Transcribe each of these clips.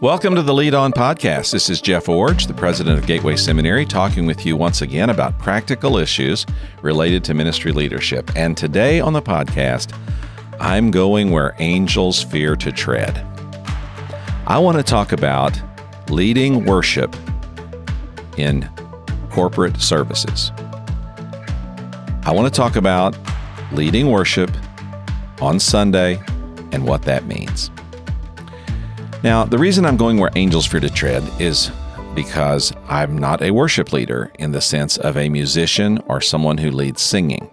Welcome to the Lead On Podcast. This is Jeff Iorg, the president of Gateway Seminary, talking with you once again about practical issues related to ministry leadership. And today on the podcast, I'm going where angels fear to tread. I want to talk about leading worship in corporate services. I want to talk about leading worship on Sunday and what that means. Now, the reason I'm going where angels fear to tread is because I'm not a worship leader in the sense of a musician or someone who leads singing.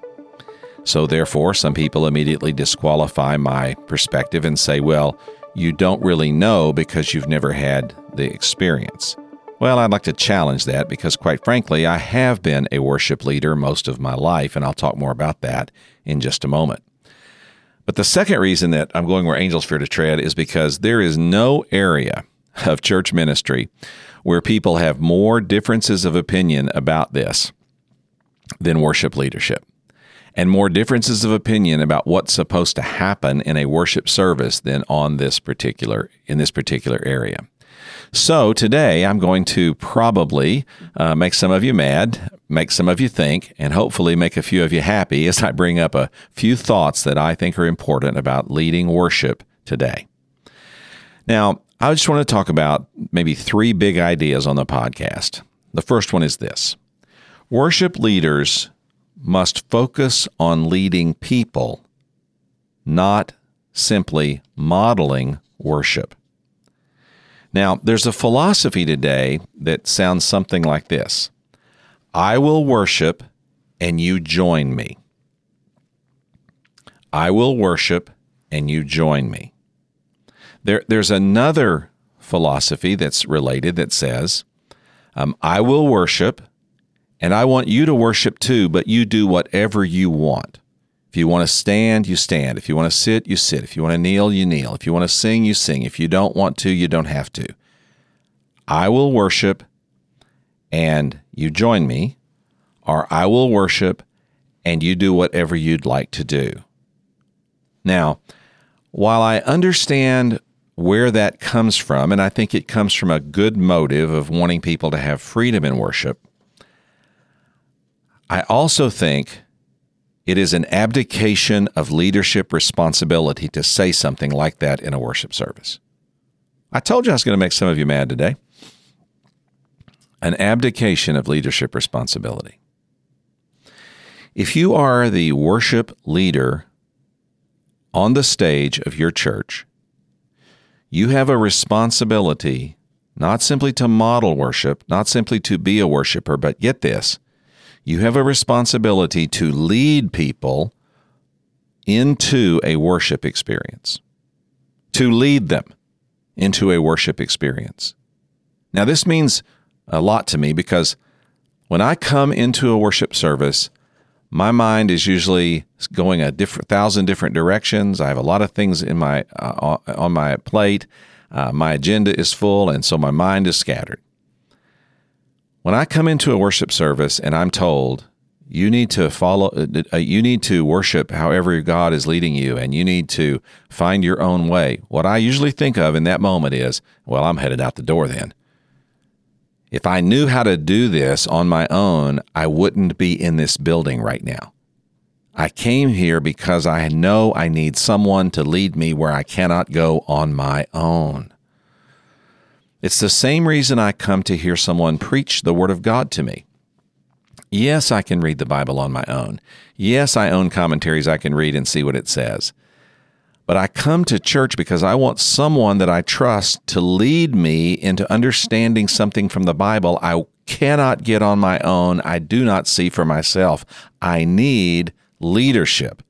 So, therefore, some people immediately disqualify my perspective and say, well, you don't really know because you've never had the experience. Well, I'd like to challenge that because, quite frankly, I have been a worship leader most of my life, and I'll talk more about that in just a moment. But the second reason that I'm going where angels fear to tread is because there is no area of church ministry where people have more differences of opinion about this than worship leadership and more differences of opinion about what's supposed to happen in a worship service than on this particular in this particular area. So today I'm going to probably uh, make some of you mad, make some of you think, and hopefully make a few of you happy as I bring up a few thoughts that I think are important about leading worship today. Now, I just want to talk about maybe three big ideas on the podcast. The first one is this worship leaders must focus on leading people, not simply modeling worship. Now, there's a philosophy today that sounds something like this I will worship and you join me. I will worship and you join me. There, there's another philosophy that's related that says, um, I will worship and I want you to worship too, but you do whatever you want. If you want to stand, you stand. If you want to sit, you sit. If you want to kneel, you kneel. If you want to sing, you sing. If you don't want to, you don't have to. I will worship and you join me, or I will worship and you do whatever you'd like to do. Now, while I understand where that comes from, and I think it comes from a good motive of wanting people to have freedom in worship, I also think it is an abdication of leadership responsibility to say something like that in a worship service. I told you I was going to make some of you mad today. An abdication of leadership responsibility. If you are the worship leader on the stage of your church, you have a responsibility not simply to model worship, not simply to be a worshiper, but get this you have a responsibility to lead people into a worship experience, to lead them into a worship experience. Now, this means a lot to me because when I come into a worship service, my mind is usually going a different thousand different directions. I have a lot of things in my uh, on my plate. Uh, my agenda is full, and so my mind is scattered. When I come into a worship service and I'm told you need to follow, uh, uh, you need to worship however God is leading you, and you need to find your own way. What I usually think of in that moment is, well, I'm headed out the door then. If I knew how to do this on my own, I wouldn't be in this building right now. I came here because I know I need someone to lead me where I cannot go on my own. It's the same reason I come to hear someone preach the Word of God to me. Yes, I can read the Bible on my own. Yes, I own commentaries I can read and see what it says. But I come to church because I want someone that I trust to lead me into understanding something from the Bible I cannot get on my own. I do not see for myself. I need leadership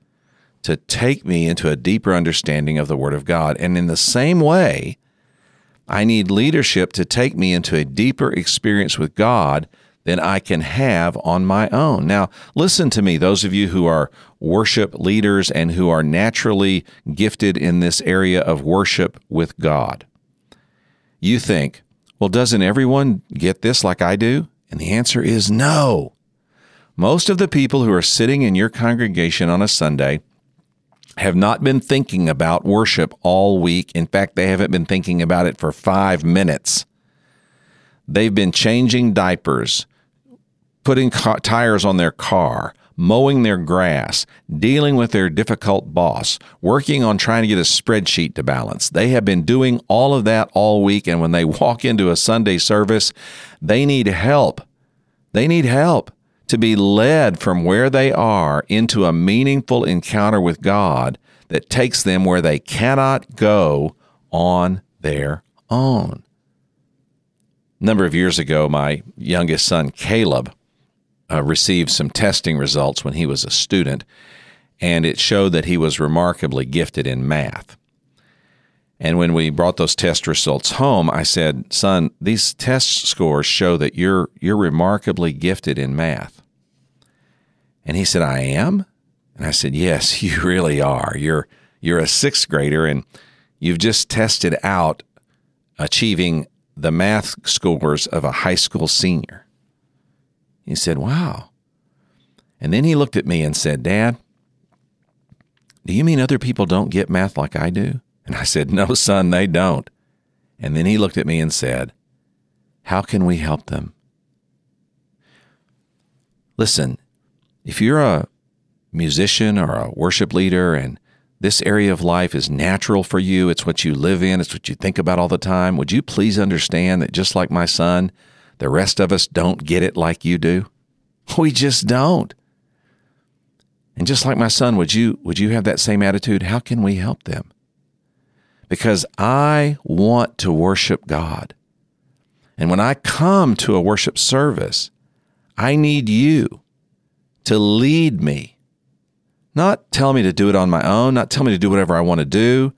to take me into a deeper understanding of the Word of God. And in the same way, I need leadership to take me into a deeper experience with God than I can have on my own. Now, listen to me, those of you who are worship leaders and who are naturally gifted in this area of worship with God. You think, well, doesn't everyone get this like I do? And the answer is no. Most of the people who are sitting in your congregation on a Sunday have not been thinking about worship all week. In fact, they haven't been thinking about it for five minutes. They've been changing diapers, putting tires on their car, mowing their grass, dealing with their difficult boss, working on trying to get a spreadsheet to balance. They have been doing all of that all week. And when they walk into a Sunday service, they need help. They need help to be led from where they are into a meaningful encounter with God that takes them where they cannot go on their own. A number of years ago, my youngest son, Caleb, uh, received some testing results when he was a student, and it showed that he was remarkably gifted in math. And when we brought those test results home, I said, "Son, these test scores show that you're you're remarkably gifted in math." And he said, "I am?" And I said, "Yes, you really are. You're you're a 6th grader and you've just tested out achieving the math scores of a high school senior." He said, "Wow." And then he looked at me and said, "Dad, do you mean other people don't get math like I do?" And I said, No, son, they don't. And then he looked at me and said, How can we help them? Listen, if you're a musician or a worship leader and this area of life is natural for you, it's what you live in, it's what you think about all the time, would you please understand that just like my son, the rest of us don't get it like you do? We just don't. And just like my son, would you would you have that same attitude? How can we help them? Because I want to worship God. And when I come to a worship service, I need you to lead me. Not tell me to do it on my own, not tell me to do whatever I want to do,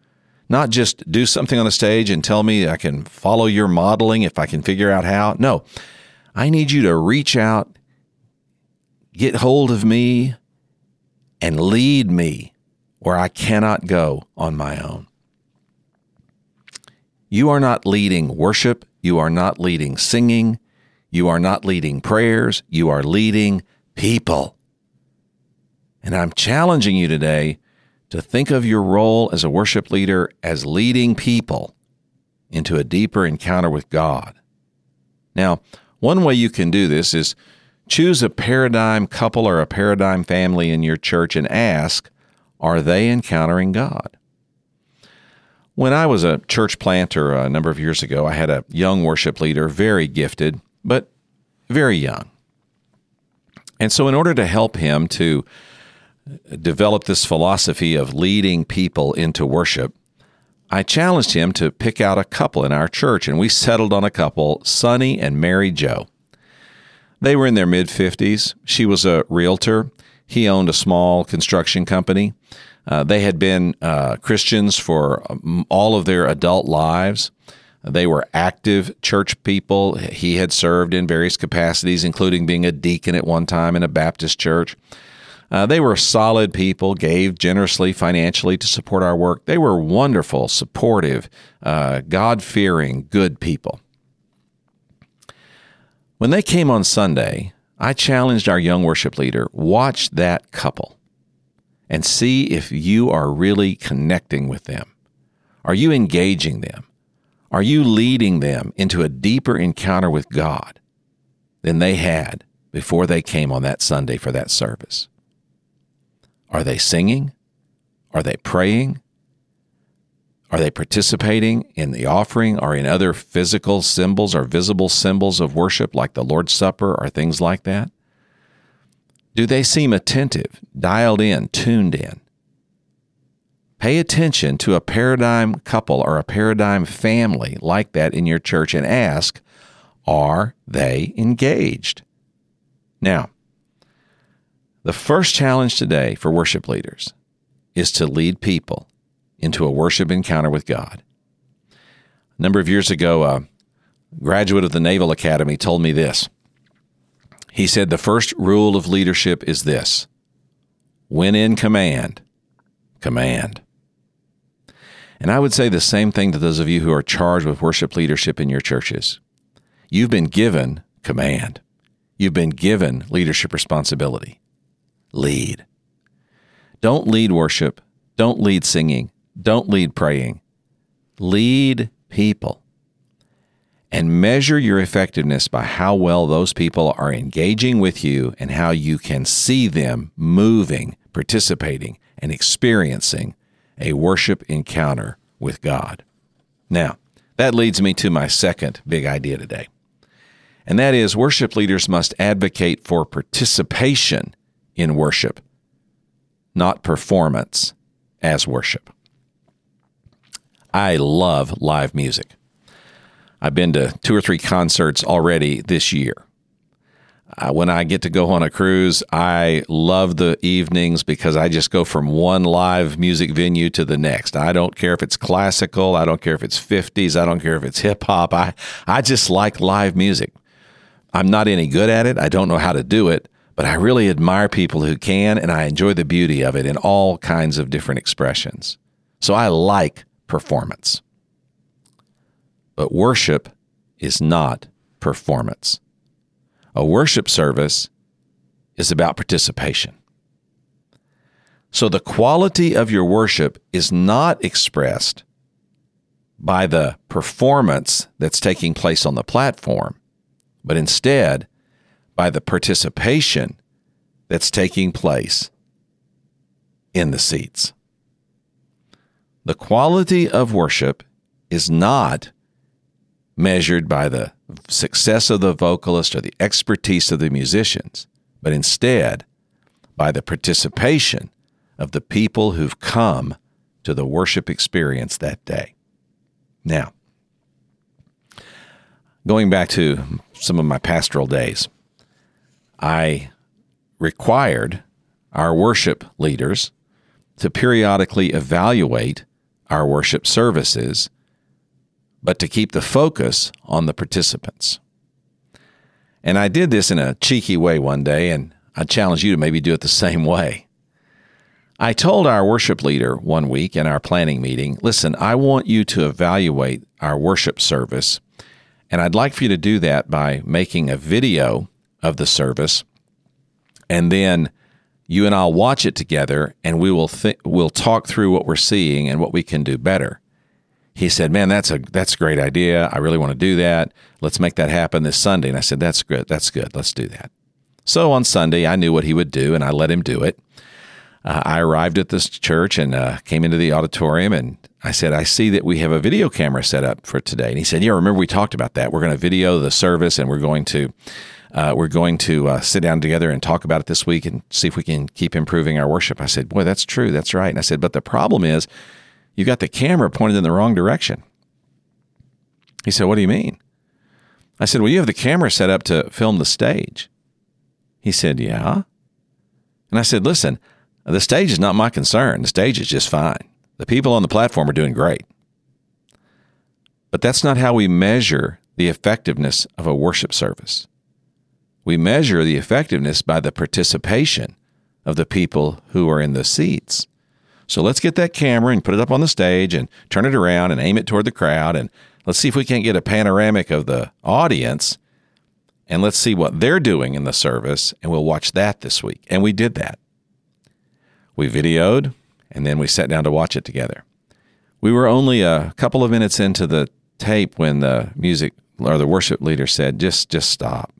not just do something on the stage and tell me I can follow your modeling if I can figure out how. No, I need you to reach out, get hold of me, and lead me where I cannot go on my own. You are not leading worship. You are not leading singing. You are not leading prayers. You are leading people. And I'm challenging you today to think of your role as a worship leader as leading people into a deeper encounter with God. Now, one way you can do this is choose a paradigm couple or a paradigm family in your church and ask, are they encountering God? When I was a church planter uh, a number of years ago, I had a young worship leader, very gifted, but very young. And so, in order to help him to develop this philosophy of leading people into worship, I challenged him to pick out a couple in our church, and we settled on a couple, Sonny and Mary Joe. They were in their mid 50s. She was a realtor. He owned a small construction company. Uh, they had been uh, Christians for um, all of their adult lives. They were active church people. He had served in various capacities, including being a deacon at one time in a Baptist church. Uh, they were solid people, gave generously financially to support our work. They were wonderful, supportive, uh, God fearing, good people. When they came on Sunday, I challenged our young worship leader watch that couple and see if you are really connecting with them. Are you engaging them? Are you leading them into a deeper encounter with God than they had before they came on that Sunday for that service? Are they singing? Are they praying? Are they participating in the offering or in other physical symbols or visible symbols of worship like the Lord's Supper or things like that? Do they seem attentive, dialed in, tuned in? Pay attention to a paradigm couple or a paradigm family like that in your church and ask, are they engaged? Now, the first challenge today for worship leaders is to lead people into a worship encounter with God. A number of years ago, a graduate of the Naval Academy told me this. He said the first rule of leadership is this when in command, command. And I would say the same thing to those of you who are charged with worship leadership in your churches. You've been given command, you've been given leadership responsibility. Lead. Don't lead worship Don't lead singing. Don't lead praying. Lead people. And measure your effectiveness by how well those people are engaging with you and how you can see them moving, participating, and experiencing a worship encounter with God. Now, that leads me to my second big idea today. And that is worship leaders must advocate for participation in worship, not performance as worship. I love live music. I've been to two or three concerts already this year. Uh, when I get to go on a cruise, I love the evenings because I just go from one live music venue to the next. I don't care if it's classical, I don't care if it's 50s, I don't care if it's hip hop. I, I just like live music. I'm not any good at it, I don't know how to do it, but I really admire people who can, and I enjoy the beauty of it in all kinds of different expressions. So I like performance. But worship is not performance. A worship service is about participation. So the quality of your worship is not expressed by the performance that's taking place on the platform, but instead by the participation that's taking place in the seats. The quality of worship is not measured by the success of the vocalist or the expertise of the musicians, but instead by the participation of the people who've come to the worship experience that day. Now, going back to some of my pastoral days, I required our worship leaders to periodically evaluate our worship services but to keep the focus on the participants. And I did this in a cheeky way one day, and I challenge you to maybe do it the same way. I told our worship leader one week in our planning meeting listen, I want you to evaluate our worship service, and I'd like for you to do that by making a video of the service, and then you and I'll watch it together, and we will th- we'll talk through what we're seeing and what we can do better he said, "Man, that's a that's a great idea. I really want to do that. Let's make that happen this Sunday." And I said, "That's good. That's good. Let's do that." So on Sunday, I knew what he would do, and I let him do it. Uh, I arrived at this church and uh, came into the auditorium, and I said, "I see that we have a video camera set up for today." And he said, "Yeah, remember we talked about that. We're going to video the service, and we're going to." Uh, we're going to uh, sit down together and talk about it this week and see if we can keep improving our worship. I said, Boy, that's true. That's right. And I said, But the problem is, you got the camera pointed in the wrong direction. He said, What do you mean? I said, Well, you have the camera set up to film the stage. He said, Yeah. And I said, Listen, the stage is not my concern. The stage is just fine. The people on the platform are doing great. But that's not how we measure the effectiveness of a worship service. We measure the effectiveness by the participation of the people who are in the seats. So let's get that camera and put it up on the stage and turn it around and aim it toward the crowd. And let's see if we can't get a panoramic of the audience. And let's see what they're doing in the service. And we'll watch that this week. And we did that. We videoed and then we sat down to watch it together. We were only a couple of minutes into the tape when the music or the worship leader said, just, just stop.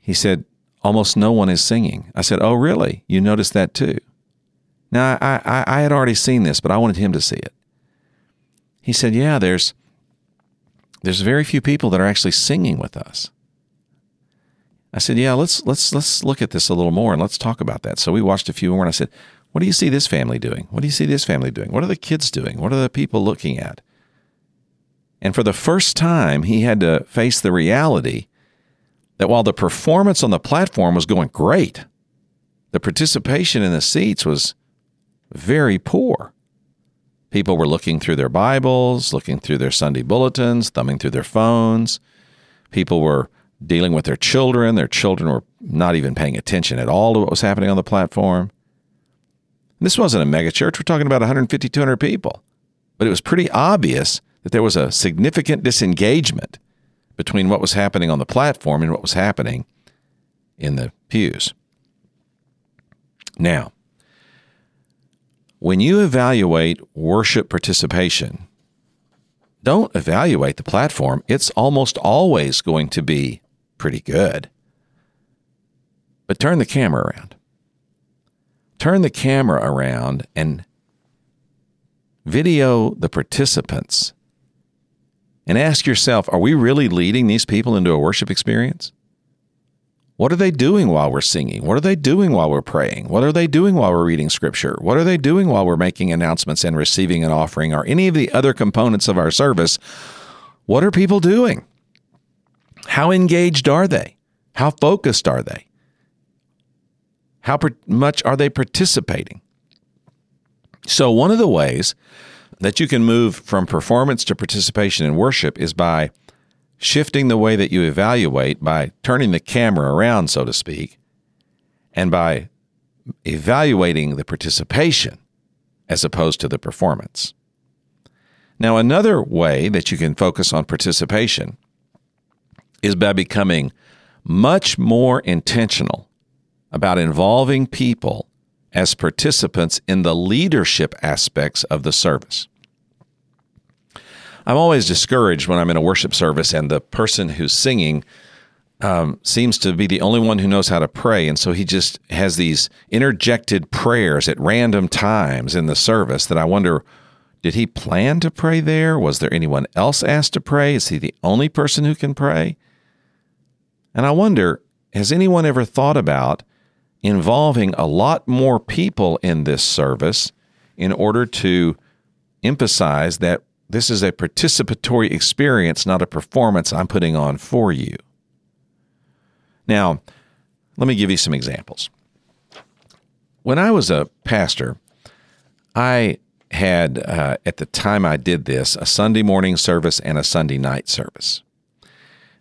He said, almost no one is singing. I said, oh, really? You noticed that too? Now, I, I, I had already seen this, but I wanted him to see it. He said, Yeah, there's, there's very few people that are actually singing with us. I said, Yeah, let's, let's, let's look at this a little more and let's talk about that. So we watched a few more and I said, What do you see this family doing? What do you see this family doing? What are the kids doing? What are the people looking at? And for the first time, he had to face the reality that while the performance on the platform was going great, the participation in the seats was very poor. People were looking through their Bibles, looking through their Sunday bulletins, thumbing through their phones. People were dealing with their children. Their children were not even paying attention at all to what was happening on the platform. This wasn't a megachurch. We're talking about 150, 200 people. But it was pretty obvious that there was a significant disengagement between what was happening on the platform and what was happening in the pews. Now, when you evaluate worship participation, don't evaluate the platform. It's almost always going to be pretty good. But turn the camera around. Turn the camera around and video the participants and ask yourself are we really leading these people into a worship experience? What are they doing while we're singing? What are they doing while we're praying? What are they doing while we're reading scripture? What are they doing while we're making announcements and receiving an offering or any of the other components of our service? What are people doing? How engaged are they? How focused are they? How much are they participating? So, one of the ways that you can move from performance to participation in worship is by shifting the way that you evaluate, by turning the camera around, so to speak, and by evaluating the participation as opposed to the performance. Now, another way that you can focus on participation is by becoming much more intentional about involving people as participants in the leadership aspects of the service. I'm always discouraged when I'm in a worship service and the person who's singing um, seems to be the only one who knows how to pray. And so he just has these interjected prayers at random times in the service that I wonder did he plan to pray there? Was there anyone else asked to pray? Is he the only person who can pray? And I wonder has anyone ever thought about involving a lot more people in this service in order to emphasize that this is a participatory experience, not a performance I'm putting on for you. Now, let me give you some examples. When I was a pastor, I had, uh, at the time I did this, a Sunday morning service and a Sunday night service.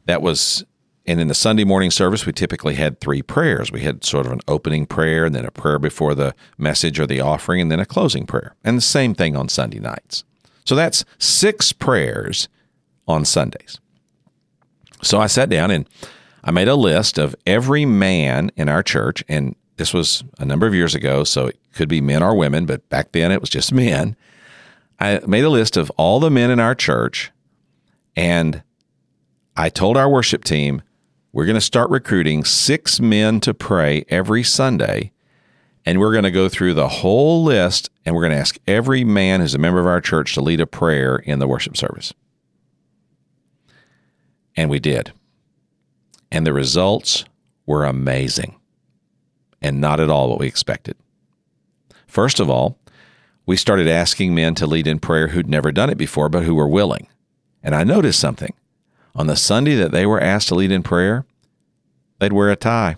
That was and in the Sunday morning service, we typically had three prayers. We had sort of an opening prayer, and then a prayer before the message or the offering, and then a closing prayer. And the same thing on Sunday nights. So that's six prayers on Sundays. So I sat down and I made a list of every man in our church, and this was a number of years ago, so it could be men or women, but back then it was just men. I made a list of all the men in our church, and I told our worship team, we're going to start recruiting six men to pray every Sunday. And we're going to go through the whole list and we're going to ask every man who's a member of our church to lead a prayer in the worship service. And we did. And the results were amazing and not at all what we expected. First of all, we started asking men to lead in prayer who'd never done it before, but who were willing. And I noticed something on the Sunday that they were asked to lead in prayer, they'd wear a tie.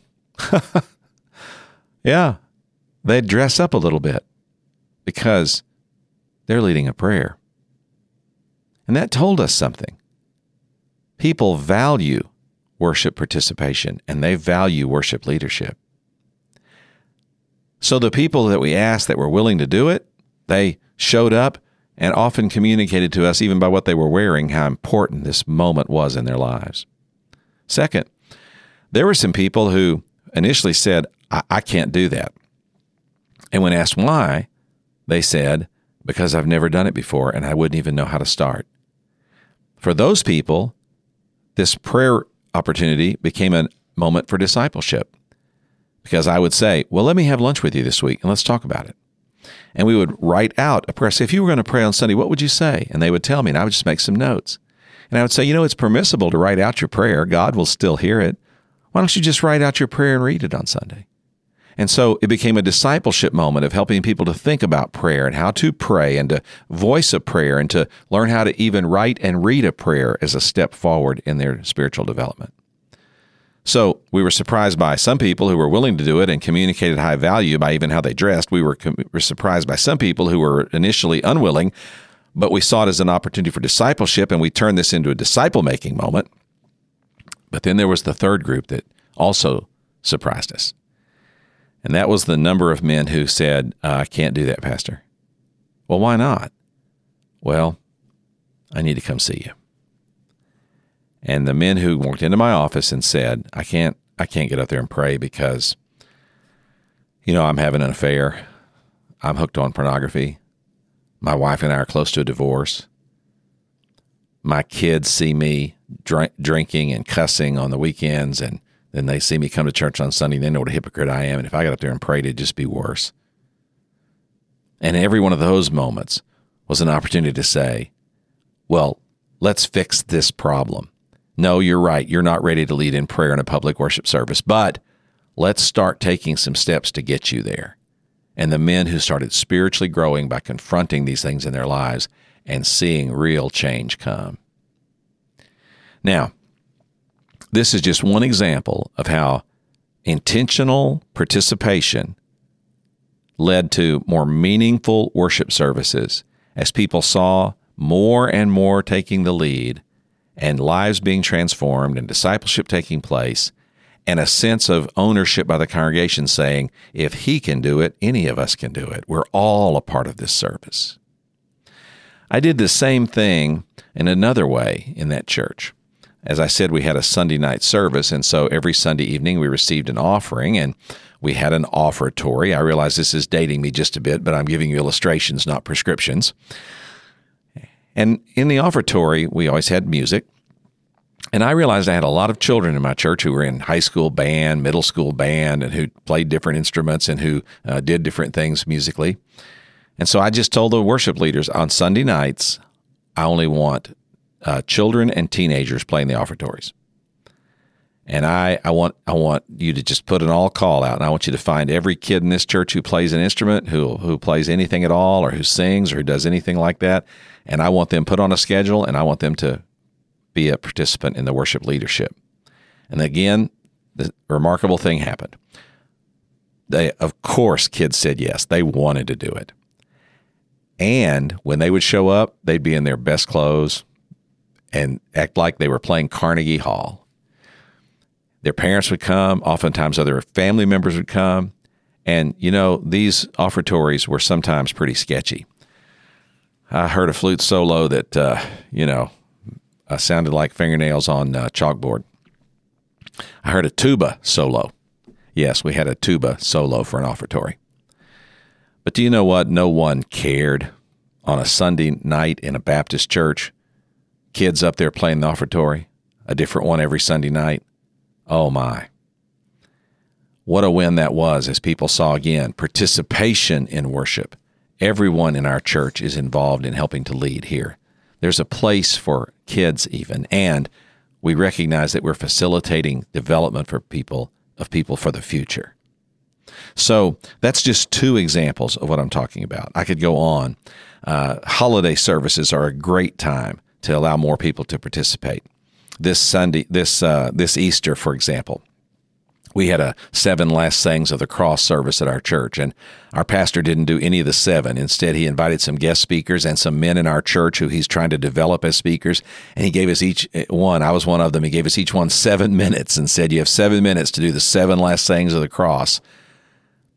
yeah, they'd dress up a little bit because they're leading a prayer. And that told us something. People value worship participation and they value worship leadership. So the people that we asked that were willing to do it, they showed up and often communicated to us, even by what they were wearing, how important this moment was in their lives. Second, there were some people who initially said, I, I can't do that. And when asked why, they said, because I've never done it before and I wouldn't even know how to start. For those people, this prayer opportunity became a moment for discipleship because I would say, Well, let me have lunch with you this week and let's talk about it and we would write out a prayer. Say, if you were going to pray on Sunday, what would you say? And they would tell me, and I would just make some notes. And I would say, you know, it's permissible to write out your prayer. God will still hear it. Why don't you just write out your prayer and read it on Sunday? And so it became a discipleship moment of helping people to think about prayer and how to pray and to voice a prayer and to learn how to even write and read a prayer as a step forward in their spiritual development. So we were surprised by some people who were willing to do it and communicated high value by even how they dressed. We were, com- were surprised by some people who were initially unwilling, but we saw it as an opportunity for discipleship and we turned this into a disciple making moment. But then there was the third group that also surprised us. And that was the number of men who said, uh, I can't do that, Pastor. Well, why not? Well, I need to come see you. And the men who walked into my office and said, I can't I can't get up there and pray because you know, I'm having an affair. I'm hooked on pornography. My wife and I are close to a divorce. My kids see me drink, drinking and cussing on the weekends, and then they see me come to church on Sunday. They know what a hypocrite I am. And if I got up there and prayed, it'd just be worse. And every one of those moments was an opportunity to say, well, let's fix this problem. No, you're right. You're not ready to lead in prayer in a public worship service, but let's start taking some steps to get you there. And the men who started spiritually growing by confronting these things in their lives and seeing real change come. Now, this is just one example of how intentional participation led to more meaningful worship services as people saw more and more taking the lead and lives being transformed and discipleship taking place and a sense of ownership by the congregation saying, if he can do it, any of us can do it. We're all a part of this service. I did the same thing in another way in that church. As I said, we had a Sunday night service, and so every Sunday evening we received an offering and we had an offertory. I realize this is dating me just a bit, but I'm giving you illustrations, not prescriptions. And in the offertory, we always had music. And I realized I had a lot of children in my church who were in high school band, middle school band, and who played different instruments and who uh, did different things musically. And so I just told the worship leaders on Sunday nights, I only want uh, children and teenagers playing the offertories. And I, I want I want you to just put an all call out, and I want you to find every kid in this church who plays an instrument, who who plays anything at all, or who sings, or who does anything like that, and I want them put on a schedule, and I want them to be a participant in the worship leadership. And again, the remarkable thing happened. They, of course, kids said yes. They wanted to do it. And when they would show up, they'd be in their best clothes and act like they were playing Carnegie Hall. Their parents would come, oftentimes other family members would come. And, you know, these offertories were sometimes pretty sketchy. I heard a flute solo that, uh, you know, uh, sounded like fingernails on uh, chalkboard. I heard a tuba solo. Yes, we had a tuba solo for an offertory. But do you know what? No one cared on a Sunday night in a Baptist church. Kids up there playing the offertory, a different one every Sunday night. Oh my. What a win that was as people saw again participation in worship. Everyone in our church is involved in helping to lead here. There's a place for kids even, and we recognize that we're facilitating development for people of people for the future. So that's just two examples of what I'm talking about. I could go on. Uh, holiday services are a great time to allow more people to participate. This Sunday, this uh, this Easter, for example, we had a seven last sayings of the cross service at our church, and our pastor didn't do any of the seven. Instead, he invited some guest speakers and some men in our church who he's trying to develop as speakers, and he gave us each eh, one. I was one of them. He gave us each one seven minutes and said, "You have seven minutes to do the seven last sayings of the cross."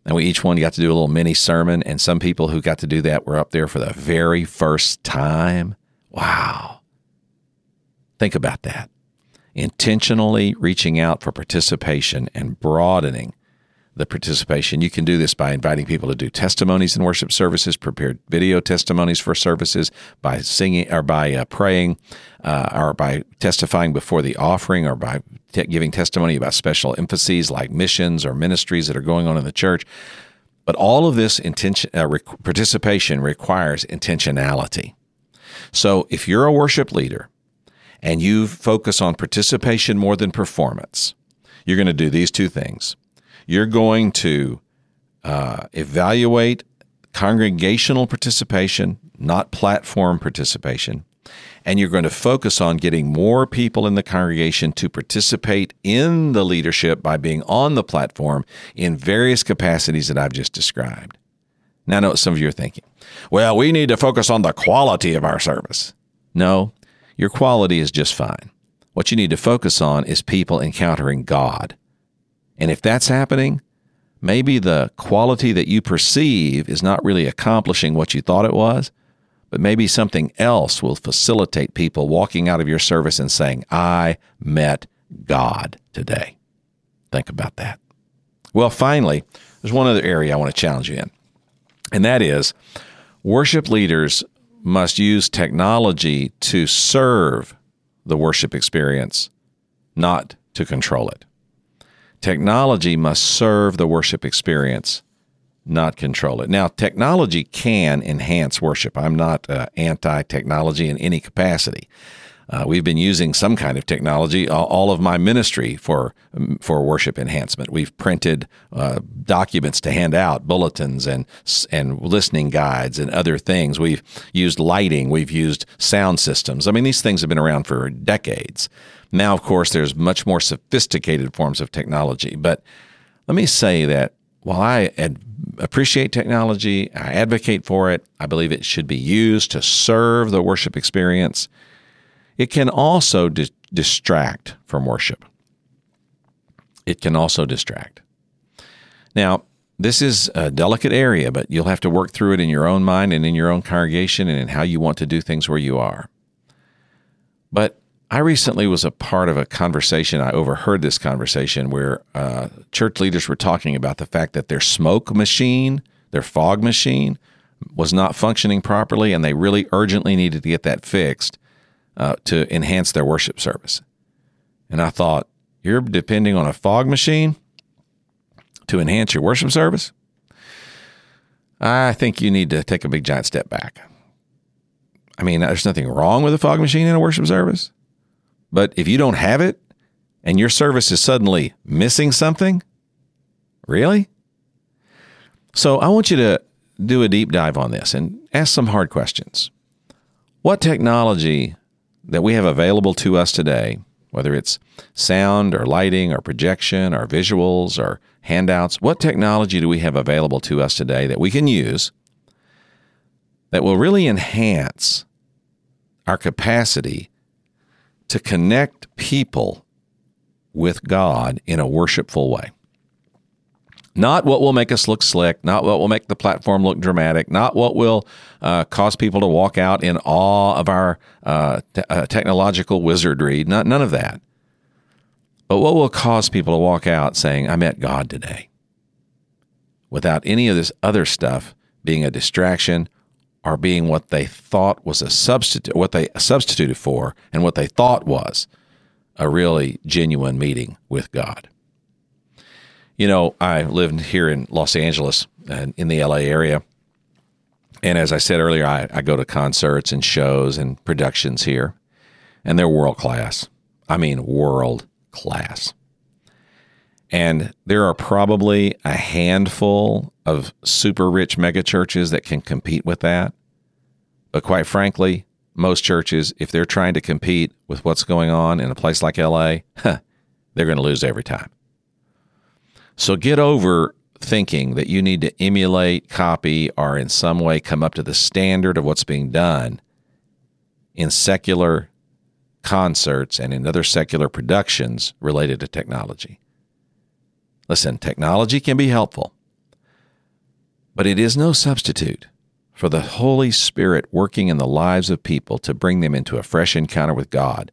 And we each one got to do a little mini sermon, and some people who got to do that were up there for the very first time. Wow! Think about that intentionally reaching out for participation and broadening the participation. You can do this by inviting people to do testimonies in worship services, prepared video testimonies for services, by singing or by uh, praying, uh, or by testifying before the offering, or by t- giving testimony about special emphases like missions or ministries that are going on in the church. But all of this intention, uh, participation requires intentionality. So if you're a worship leader and you focus on participation more than performance, you're going to do these two things. You're going to uh, evaluate congregational participation, not platform participation. And you're going to focus on getting more people in the congregation to participate in the leadership by being on the platform in various capacities that I've just described. Now, I know what some of you are thinking. Well, we need to focus on the quality of our service. No, your quality is just fine. What you need to focus on is people encountering God. And if that's happening, maybe the quality that you perceive is not really accomplishing what you thought it was, but maybe something else will facilitate people walking out of your service and saying, I met God today. Think about that. Well, finally, there's one other area I want to challenge you in. And that is worship leaders must use technology to serve the worship experience, not to control it. Technology must serve the worship experience, not control it. Now, technology can enhance worship. I'm not uh, anti technology in any capacity. Uh, we've been using some kind of technology all, of my ministry for for worship enhancement. We've printed uh, documents to hand out, bulletins and and listening guides and other things. We've used lighting. We've used sound systems. I mean, these things have been around for decades. Now, of course, there's much more sophisticated forms of technology. But let me say that while I ad- appreciate technology, I advocate for it. I believe it should be used to serve the worship experience it can also di- distract from worship. It can also distract. Now, this is a delicate area, but you'll have to work through it in your own mind and in your own congregation and in how you want to do things where you are. But I recently was a part of a conversation. I overheard this conversation where uh, church leaders were talking about the fact that their smoke machine, their fog machine, was not functioning properly, and they really urgently needed to get that fixed uh, to enhance their worship service. And I thought, you're depending on a fog machine to enhance your worship service? I think you need to take a big giant step back. I mean, there's nothing wrong with a fog machine in a worship service, but if you don't have it and your service is suddenly missing something, really? So I want you to do a deep dive on this and ask some hard questions. What technology that we have available to us today, whether it's sound or lighting or projection or visuals or handouts, what technology do we have available to us today that we can use that will really enhance our capacity to connect people with God in a worshipful way? Not what will make us look slick, not what will make the platform look dramatic, not what will uh, cause people to walk out in awe of our uh, te- uh, technological wizardry, not, none of that. But what will cause people to walk out saying, I met God today, without any of this other stuff being a distraction or being what they thought was a substitute, what they substituted for, and what they thought was a really genuine meeting with God. You know, I live here in Los Angeles and in the LA area. And as I said earlier, I, I go to concerts and shows and productions here, and they're world class. I mean, world class. And there are probably a handful of super rich megachurches that can compete with that. But quite frankly, most churches, if they're trying to compete with what's going on in a place like LA, huh, they're going to lose every time. So get over thinking that you need to emulate, copy, or in some way come up to the standard of what's being done in secular concerts and in other secular productions related to technology. Listen, technology can be helpful, but it is no substitute for the Holy Spirit working in the lives of people to bring them into a fresh encounter with God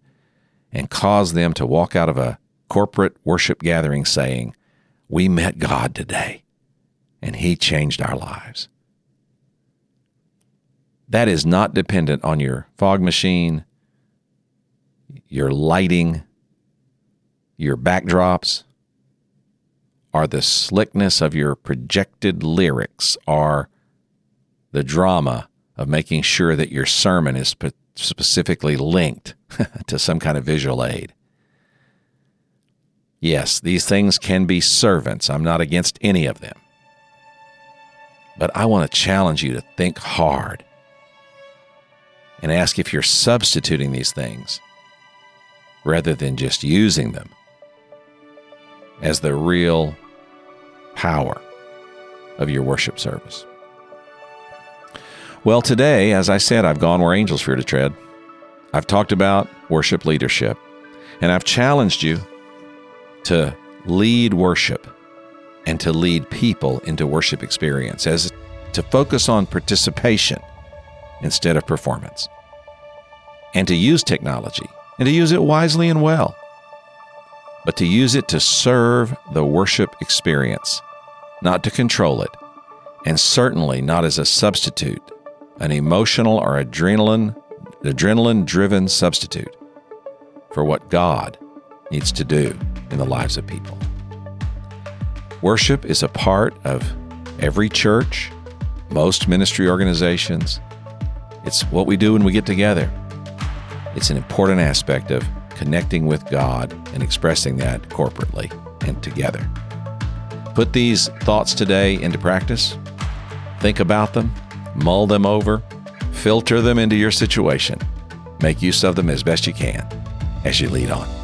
and cause them to walk out of a corporate worship gathering saying, we met God today and He changed our lives. That is not dependent on your fog machine, your lighting, your backdrops, or the slickness of your projected lyrics, or the drama of making sure that your sermon is specifically linked to some kind of visual aid. Yes, these things can be servants. I'm not against any of them. But I want to challenge you to think hard and ask if you're substituting these things rather than just using them as the real power of your worship service. Well, today, as I said, I've gone where angels fear to tread. I've talked about worship leadership, and I've challenged you to lead worship and to lead people into worship experience, as to focus on participation instead of performance, and to use technology and to use it wisely and well, but to use it to serve the worship experience, not to control it, and certainly not as a substitute, an emotional or adrenaline adrenaline driven substitute for what God needs to do in the lives of people. Worship is a part of every church, most ministry organizations. It's what we do when we get together. It's an important aspect of connecting with God and expressing that corporately and together. Put these thoughts today into practice. Think about them, mull them over, filter them into your situation. Make use of them as best you can as you lead on.